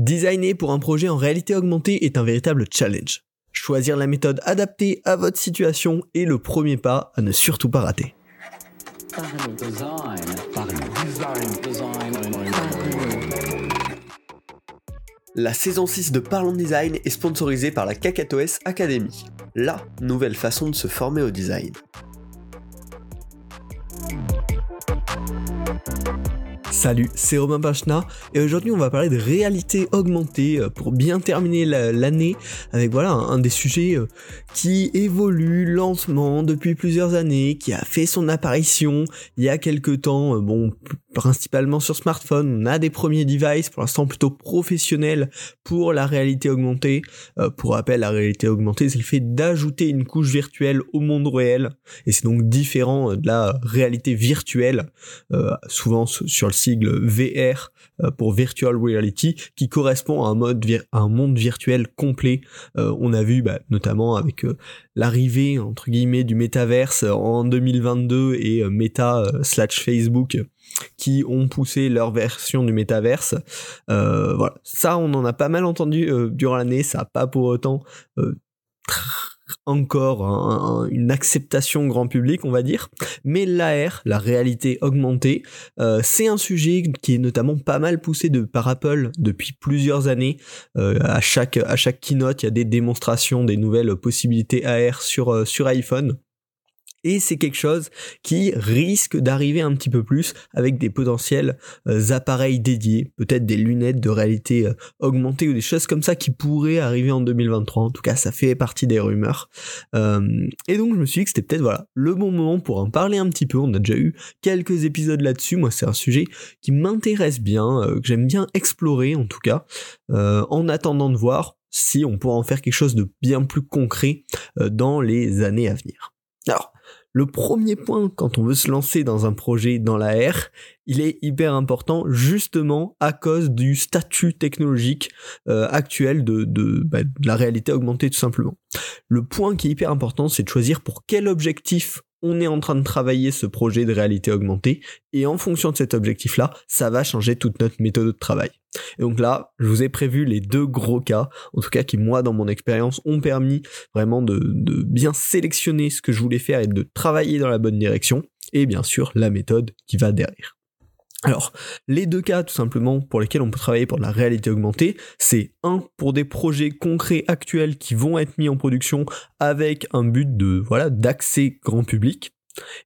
Designer pour un projet en réalité augmentée est un véritable challenge. Choisir la méthode adaptée à votre situation est le premier pas à ne surtout pas rater. La saison 6 de Parlons Design est sponsorisée par la Kakatoes Academy, la nouvelle façon de se former au design. Salut, c'est Romain Pachna et aujourd'hui on va parler de réalité augmentée euh, pour bien terminer l'année avec voilà un, des sujets euh, qui évolue lentement depuis plusieurs années, qui a fait son apparition il y a quelques temps, euh, bon principalement sur smartphone, on a des premiers devices pour l'instant plutôt professionnels pour la réalité augmentée. pour rappel, la réalité augmentée c'est le fait d'ajouter une couche virtuelle au monde réel et c'est donc différent de la réalité virtuelle, souvent sur le site VR euh, pour Virtual Reality qui correspond à un mode un monde virtuel complet. Euh, on a vu bah, notamment avec euh, l'arrivée entre guillemets du métaverse en 2022 et Meta slash Facebook qui ont poussé leur version du métaverse. voilà, ça on en a pas mal entendu durant l'année, ça pas pour autant encore une acceptation grand public, on va dire. Mais l'AR, la réalité augmentée, euh, c'est un sujet qui est notamment pas mal poussé de, par Apple depuis plusieurs années. Euh, à, chaque, keynote, il y a des démonstrations des nouvelles possibilités AR sur, euh, sur iPhone. Et c'est quelque chose qui risque d'arriver un petit peu plus avec des potentiels euh, appareils dédiés, peut-être des lunettes de réalité euh, augmentée ou des choses comme ça qui pourraient arriver en 2023. En tout cas, ça fait partie des rumeurs. Euh, et donc, je me suis dit que c'était peut-être voilà le bon moment pour en parler un petit peu. On a déjà eu quelques épisodes là-dessus. Moi, c'est un sujet qui m'intéresse bien, que j'aime bien explorer en tout cas, en attendant de voir si on pourra en faire quelque chose de bien plus concret dans les années à venir. Alors, le premier point quand on veut se lancer dans un projet dans la R, il est hyper important justement à cause du statut technologique euh, actuel de, bah, de la réalité augmentée tout simplement. Le point qui est hyper important, c'est de choisir pour quel objectif on est en train de travailler ce projet de réalité augmentée et en fonction de cet objectif-là, ça va changer toute notre méthode de travail. Et donc là, je vous ai prévu les deux gros cas, en tout cas qui moi dans mon expérience ont permis vraiment de, bien sélectionner ce que je voulais faire et de travailler dans la bonne direction et bien sûr la méthode qui va derrière. Alors, les deux cas tout simplement pour lesquels on peut travailler pour la réalité augmentée, c'est un pour des projets concrets actuels qui vont être mis en production avec un but de voilà d'accès grand public,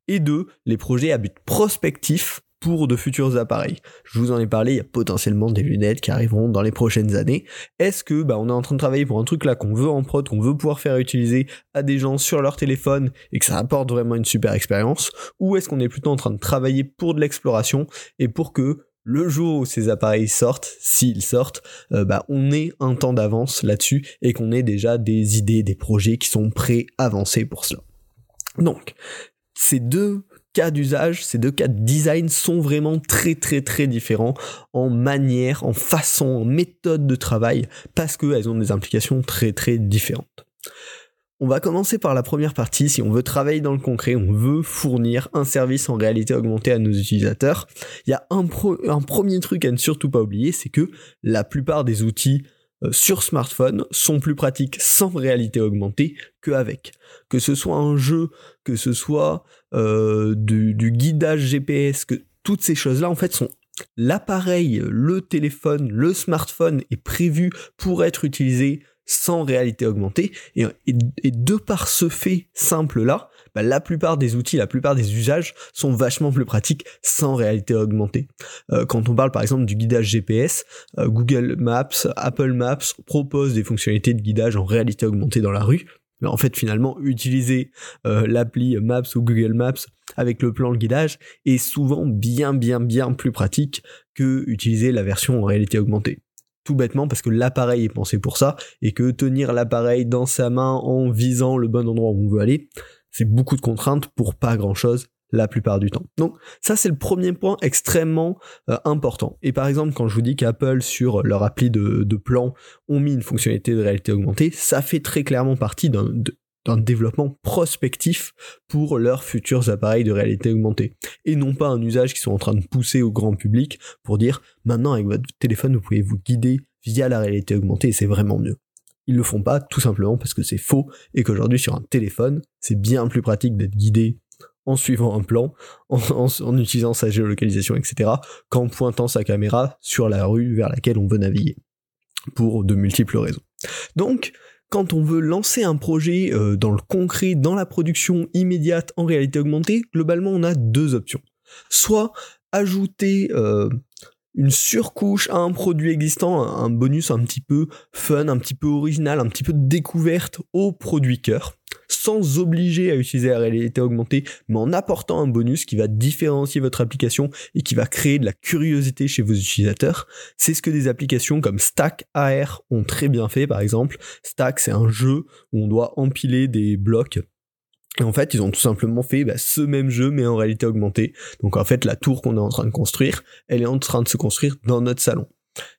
et deux les projets à but prospectif pour de futurs appareils. Je vous en ai parlé, il y a potentiellement des lunettes qui arriveront dans les prochaines années. Est-ce que bah, on est en train de travailler pour un truc là qu'on veut en prod, qu'on veut pouvoir faire utiliser à des gens sur leur téléphone et que ça apporte vraiment une super expérience? Ou est-ce qu'on est plutôt en train de travailler pour de l'exploration et pour que le jour où ces appareils sortent, s'ils sortent, euh, bah, on ait un temps d'avance là-dessus et qu'on ait déjà des idées, des projets qui sont prêts, avancés pour cela? Donc, ces deux cas d'usage, ces deux cas de design sont vraiment très très très différents en manière, en façon, en méthode de travail, parce qu'elles ont des implications très très différentes. On va commencer par la première partie. Si on veut travailler dans le concret, on veut fournir un service en réalité augmentée à nos utilisateurs, il y a un, premier truc à ne surtout pas oublier, c'est que la plupart des outils sur smartphone sont plus pratiques sans réalité augmentée qu'avec. Que ce soit un jeu, que ce soit euh, du, guidage GPS, que toutes ces choses-là en fait sont l'appareil, le téléphone, le smartphone est prévu pour être utilisé sans réalité augmentée et, et de par ce fait simple là, bah, la plupart des outils, la plupart des usages sont vachement plus pratiques sans réalité augmentée. Euh, quand on parle par exemple du guidage GPS, euh, Google Maps, Apple Maps proposent des fonctionnalités de guidage en réalité augmentée dans la rue. En fait, finalement, utiliser euh, l'appli Maps ou Google Maps avec le plan de guidage est souvent bien, bien, bien plus pratique que utiliser la version en réalité augmentée tout bêtement parce que l'appareil est pensé pour ça et que tenir l'appareil dans sa main en visant le bon endroit où on veut aller, c'est beaucoup de contraintes pour pas grand chose la plupart du temps. Donc ça c'est le premier point extrêmement euh, important. Et par exemple quand je vous dis qu'Apple sur leur appli de, plan ont mis une fonctionnalité de réalité augmentée, ça fait très clairement partie d'un d'un développement prospectif pour leurs futurs appareils de réalité augmentée. Et non pas un usage qu'ils sont en train de pousser au grand public pour dire maintenant avec votre téléphone vous pouvez vous guider via la réalité augmentée et c'est vraiment mieux. Ils le font pas tout simplement parce que c'est faux et qu'aujourd'hui sur un téléphone, c'est bien plus pratique d'être guidé en suivant un plan, en, utilisant sa géolocalisation, etc., qu'en pointant sa caméra sur la rue vers laquelle on veut naviguer, pour de multiples raisons. Donc, quand on veut lancer un projet euh, dans le concret, dans la production immédiate en réalité augmentée, globalement on a deux options. Soit ajouter euh, une surcouche à un produit existant, un bonus un petit peu fun, un petit peu original, un petit peu découverte au produit cœur, sans obliger à utiliser la réalité augmentée, mais en apportant un bonus qui va différencier votre application et qui va créer de la curiosité chez vos utilisateurs. C'est ce que des applications comme Stack AR ont très bien fait par exemple. Stack c'est un jeu où on doit empiler des blocs et en fait, ils ont tout simplement fait bah, ce même jeu, mais en réalité augmentée. Donc en fait, la tour qu'on est en train de construire, elle est en train de se construire dans notre salon.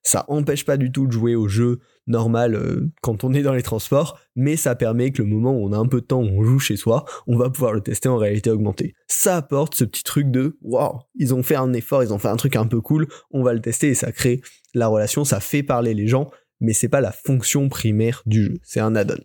Ça empêche pas du tout de jouer au jeu normal euh, quand on est dans les transports, mais ça permet que le moment où on a un peu de temps, où on joue chez soi, on va pouvoir le tester en réalité augmentée. Ça apporte ce petit truc de waouh, ils ont fait un effort, ils ont fait un truc un peu cool, on va le tester et ça crée la relation, ça fait parler les gens, mais c'est pas la fonction primaire du jeu, c'est un add-on.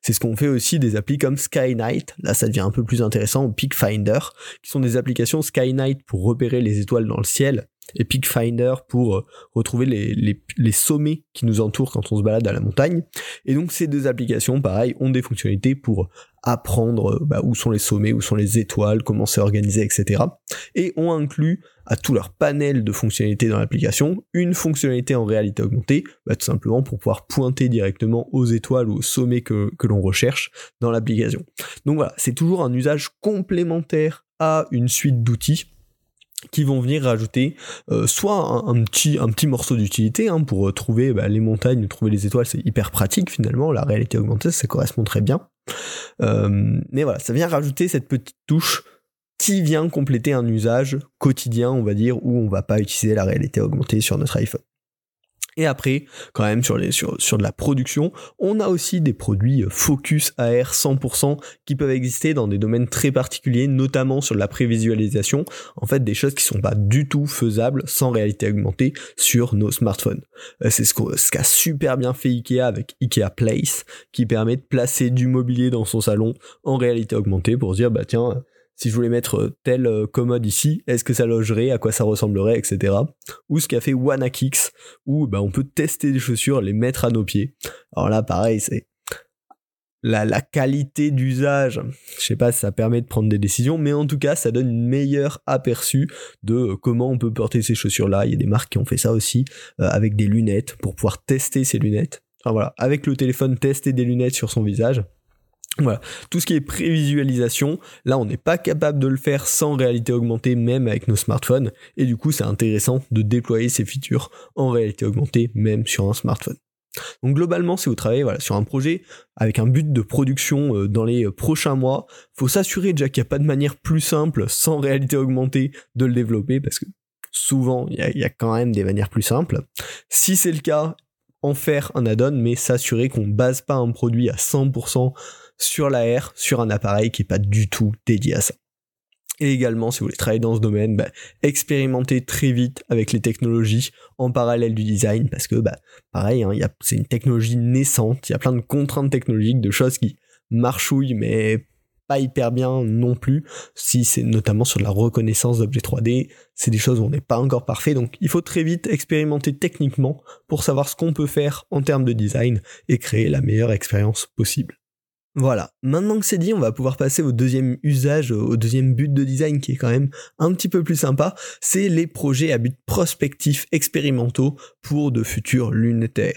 C'est ce qu'on fait aussi des applis comme Skynight, là ça devient un peu plus intéressant, ou Peakfinder, qui sont des applications Skynight pour repérer les étoiles dans le ciel, et Peakfinder pour euh, retrouver les, sommets qui nous entourent quand on se balade à la montagne. Et donc ces deux applications, pareil, ont des fonctionnalités pour apprendre euh, bah, où sont les sommets, où sont les étoiles, comment c'est organisé, etc. Et ont inclus à tout leur panel de fonctionnalités dans l'application une fonctionnalité en réalité augmentée, bah, tout simplement pour pouvoir pointer directement aux étoiles ou aux sommets que l'on recherche dans l'application. Donc voilà, c'est toujours un usage complémentaire à une suite d'outils qui vont venir rajouter euh, soit un, petit, un petit morceau d'utilité hein, pour euh, trouver bah, les montagnes, trouver les étoiles, c'est hyper pratique finalement, la réalité augmentée, ça correspond très bien. Euh, mais voilà, ça vient rajouter cette petite touche qui vient compléter un usage quotidien, on va dire, où on va pas utiliser la réalité augmentée sur notre iPhone. Et après, quand même, sur, les, sur, sur de la production, on a aussi des produits euh, focus AR 100% qui peuvent exister dans des domaines très particuliers, notamment sur la prévisualisation. En fait, des choses qui sont pas du tout faisables sans réalité augmentée sur nos smartphones. Euh, c'est ce qu'a super bien fait Ikea avec Ikea Place, qui permet de placer du mobilier dans son salon en réalité augmentée pour dire, bah tiens, si je voulais mettre euh, tel euh, commode ici, est-ce que ça logerait, à quoi ça ressemblerait, etc. Ou ce qu'a fait WannaKicks, où bah, on peut tester des chaussures, les mettre à nos pieds. Alors là, pareil, c'est la, la qualité d'usage, je sais pas si ça permet de prendre des décisions, mais en tout cas, ça donne une meilleure aperçu de euh, comment on peut porter ces chaussures-là. Il y a des marques qui ont fait ça aussi, avec des lunettes, pour pouvoir tester ces lunettes. Enfin voilà, avec le téléphone, tester des lunettes sur son visage. Voilà, tout ce qui est prévisualisation, là on n'est pas capable de le faire sans réalité augmentée même avec nos smartphones et du coup c'est intéressant de déployer ces features en réalité augmentée même sur un smartphone. Donc globalement, si vous travaillez sur un projet avec un but de production euh, dans les euh, prochains mois, faut s'assurer déjà qu'il n'y a pas de manière plus simple sans réalité augmentée de le développer parce que souvent il y, y, a quand même des manières plus simples. Si c'est le cas, en faire un add-on, mais s'assurer qu'on base pas un produit à 100% sur l'AR, sur un appareil qui est pas du tout dédié à ça. Et également, si vous voulez travailler dans ce domaine, bah, expérimentez très vite avec les technologies en parallèle du design, parce que, bah, pareil, hein, c'est une technologie naissante, il y a plein de contraintes technologiques, de choses qui marchouillent, mais pas hyper bien non plus, si c'est notamment sur la reconnaissance d'objets 3D, c'est des choses où on n'est pas encore parfait, donc il faut très vite expérimenter techniquement pour savoir ce qu'on peut faire en termes de design et créer la meilleure expérience possible. Voilà, maintenant que c'est dit, on va pouvoir passer au deuxième usage, au deuxième but de design qui est quand même un petit peu plus sympa, c'est les projets à but prospectif expérimentaux pour de futurs lunettes.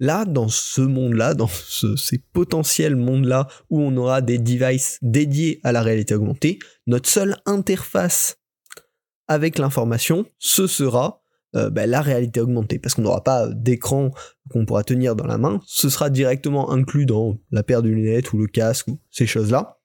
Là, dans ce monde-là, dans ces potentiels mondes-là où on aura des devices dédiés à la réalité augmentée, notre seule interface avec l'information, ce sera euh, bah, la réalité augmentée, parce qu'on n'aura pas d'écran qu'on pourra tenir dans la main, ce sera directement inclus dans la paire de lunettes ou le casque ou ces choses-là.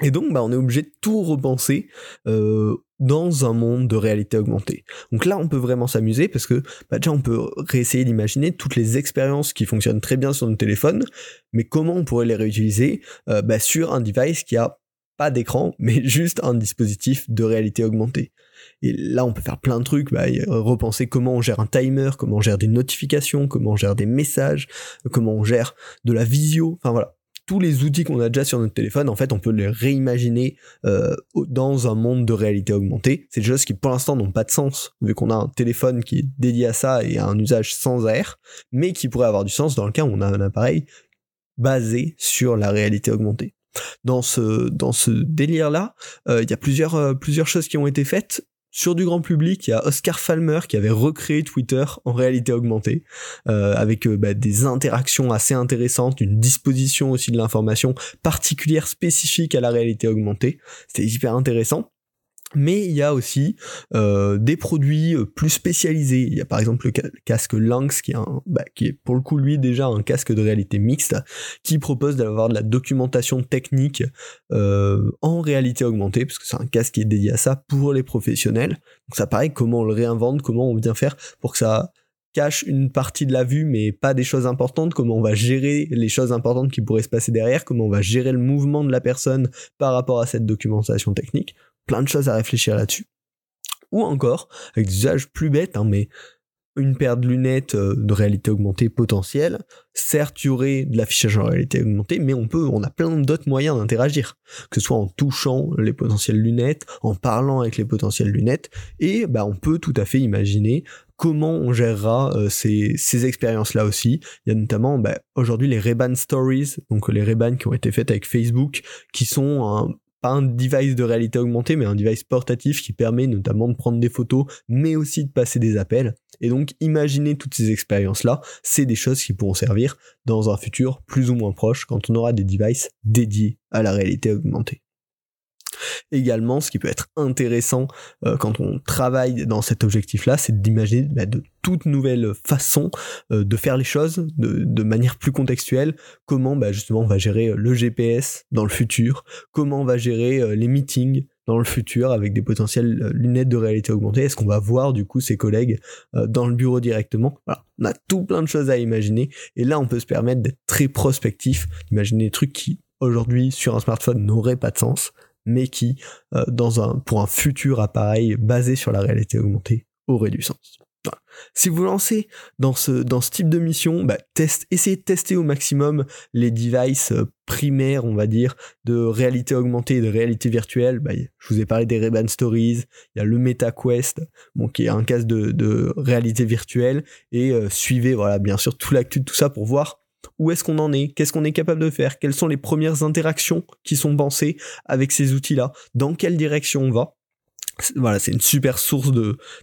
Et donc, bah, on est obligé de tout repenser euh, dans un monde de réalité augmentée. Donc là, on peut vraiment s'amuser parce que bah, déjà, on peut réessayer d'imaginer toutes les expériences qui fonctionnent très bien sur notre téléphone, mais comment on pourrait les réutiliser bah, sur un device qui a pas d'écran, mais juste un dispositif de réalité augmentée. Et là, on peut faire plein de trucs, bah, repenser comment on gère un timer, comment on gère des notifications, comment on gère des messages, comment on gère de la visio, enfin voilà. Tous les outils qu'on a déjà sur notre téléphone, en fait, on peut les réimaginer euh, dans un monde de réalité augmentée. C'est des choses qui, pour l'instant, n'ont pas de sens, vu qu'on a un téléphone qui est dédié à ça et à un usage sans AR, mais qui pourrait avoir du sens dans le cas où on a un appareil basé sur la réalité augmentée dans ce dans ce délire là euh, il y a plusieurs euh, plusieurs choses qui ont été faites sur du grand public, il y a Oscar Falmer qui avait recréé Twitter en réalité augmentée, euh, avec bah, des interactions assez intéressantes, une disposition aussi de l'information particulière spécifique à la réalité augmentée. C'était hyper intéressant. Mais il y a aussi euh, des produits euh, plus spécialisés. Il y a par exemple le casque Lynx qui est, un, bah, qui est pour le coup lui déjà un casque de réalité mixte qui propose d'avoir de la documentation technique euh, en réalité augmentée parce que c'est un casque qui est dédié à ça pour les professionnels. Donc ça paraît comment on le réinvente, comment on vient faire pour que ça cache une partie de la vue mais pas des choses importantes, comment on va gérer les choses importantes qui pourraient se passer derrière, comment on va gérer le mouvement de la personne par rapport à cette documentation technique plein de choses à réfléchir là-dessus. Ou encore, avec des usages plus bêtes, hein, mais une paire de lunettes euh, de réalité augmentée potentielle, certes il y aurait de l'affichage en réalité augmentée, mais on peut, on a plein d'autres moyens d'interagir, que ce soit en touchant les potentielles lunettes, en parlant avec les potentielles lunettes, et bah on peut tout à fait imaginer comment on gérera euh, ces, ces expériences-là aussi. Il y a notamment bah, aujourd'hui les Ray-Ban Stories, donc les Ray-Ban qui ont été faites avec Facebook, qui sont un, pas un device de réalité augmentée, mais un device portatif qui permet notamment de prendre des photos, mais aussi de passer des appels. Et donc, imaginer toutes ces expériences-là, c'est des choses qui pourront servir dans un futur plus ou moins proche quand on aura des devices dédiés à la réalité augmentée. Également, ce qui peut être intéressant euh, quand on travaille dans cet objectif-là, c'est d'imaginer bah, de toutes nouvelles façons euh, de faire les choses de, manière plus contextuelle. Comment bah, justement on va gérer le GPS dans le futur, comment on va gérer euh, les meetings dans le futur avec des potentielles lunettes de réalité augmentée? Est-ce qu'on va voir du coup ses collègues dans le bureau directement? Voilà. On a tout plein de choses à imaginer. Et là on peut se permettre d'être très prospectif, d'imaginer des trucs qui aujourd'hui sur un smartphone n'auraient pas de sens mais qui, euh, dans pour un futur appareil basé sur la réalité augmentée, aurait du sens. Si vous lancez dans ce, type de mission, bah, essayez de tester au maximum les devices euh, primaires, on va dire, de réalité augmentée et de réalité virtuelle. Bah, je vous ai parlé des ray Stories, il y a le MetaQuest, bon, qui est un casque de, de réalité virtuelle, et euh, suivez, voilà, bien sûr, tout l'actu de tout ça pour voir où est-ce qu'on en est, qu'est-ce qu'on est capable de faire, quelles sont les premières interactions qui sont pensées avec ces outils-là, dans quelle direction on va? Voilà, c'est une super source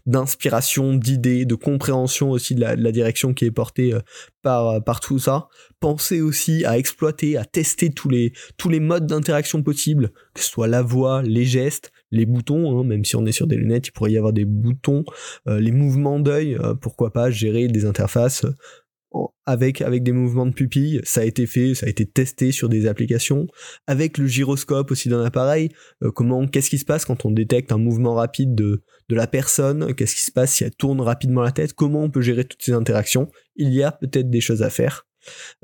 d'inspiration, d'idées, de compréhension aussi de la, direction qui est portée euh, par euh, par tout ça. Pensez aussi à exploiter, à tester tous les tous les modes d'interaction possibles, que ce soit la voix, les gestes, les boutons, hein, même si on est sur des lunettes, il pourrait y avoir des boutons, euh, les mouvements d'œil, pourquoi pas gérer des interfaces avec avec des mouvements de pupille, ça a été fait, ça a été testé sur des applications, avec le gyroscope aussi d'un appareil, euh, comment qu'est-ce qui se passe quand on détecte un mouvement rapide de de la personne, qu'est-ce qui se passe si elle tourne rapidement la tête, comment on peut gérer toutes ces interactions, il y a peut-être des choses à faire.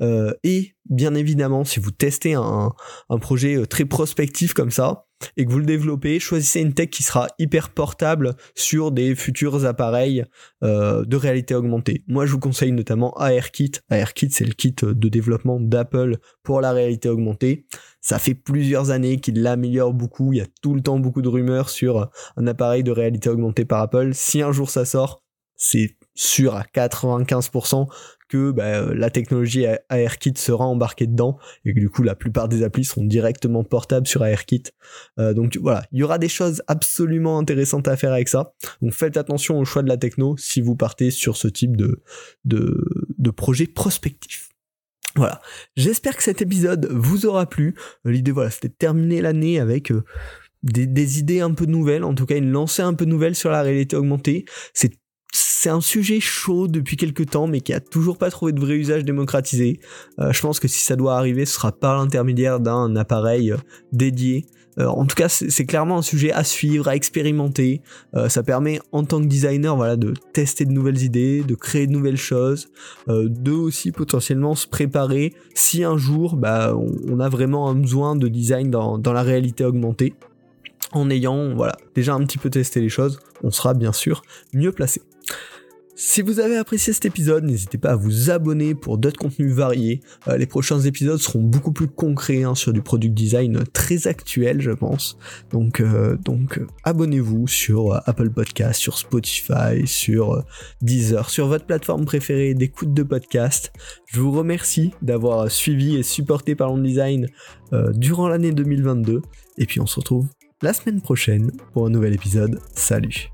Euh, et bien évidemment, si vous testez un, un projet euh, très prospectif comme ça, et que vous le développez, choisissez une tech qui sera hyper portable sur des futurs appareils euh, de réalité augmentée. Moi, je vous conseille notamment ARKit. ARKit, c'est le kit de développement d'Apple pour la réalité augmentée. Ça fait plusieurs années qu'il l'améliore beaucoup. Il y a tout le temps beaucoup de rumeurs sur un appareil de réalité augmentée par Apple. Si un jour ça sort, c'est sûr à 95% que bah, euh, la technologie ARKit sera embarquée dedans et que du coup la plupart des applis seront directement portables sur ARKit. Euh, donc voilà, il y aura des choses absolument intéressantes à faire avec ça. Donc faites attention au choix de la techno si vous partez sur ce type de, de, de projet prospectif. Voilà, j'espère que cet épisode vous aura plu. L'idée voilà, c'était de terminer l'année avec euh, des, des, idées un peu nouvelles, en tout cas une lancée un peu nouvelle sur la réalité augmentée. C'est c'est un sujet chaud depuis quelques temps, mais qui a toujours pas trouvé de vrai usage démocratisé. je pense que si ça doit arriver, ce sera par l'intermédiaire d'un appareil dédié. Euh, en tout cas, c'est clairement un sujet à suivre, à expérimenter. Euh, ça permet en tant que designer voilà, de tester de nouvelles idées, de créer de nouvelles choses, euh, de aussi potentiellement se préparer si un jour bah, on, a vraiment un besoin de design dans, dans la réalité augmentée. En ayant voilà, déjà un petit peu testé les choses, on sera bien sûr mieux placé. Si vous avez apprécié cet épisode, n'hésitez pas à vous abonner pour d'autres contenus variés. Euh, les prochains épisodes seront beaucoup plus concrets hein, sur du product design très actuel, je pense. Donc, euh, donc abonnez-vous sur euh, Apple Podcast, sur Spotify, sur Deezer, sur votre plateforme préférée d'écoute de podcast. Je vous remercie d'avoir suivi et supporté Parlons Design durant l'année 2022. Et puis on se retrouve la semaine prochaine pour un nouvel épisode. Salut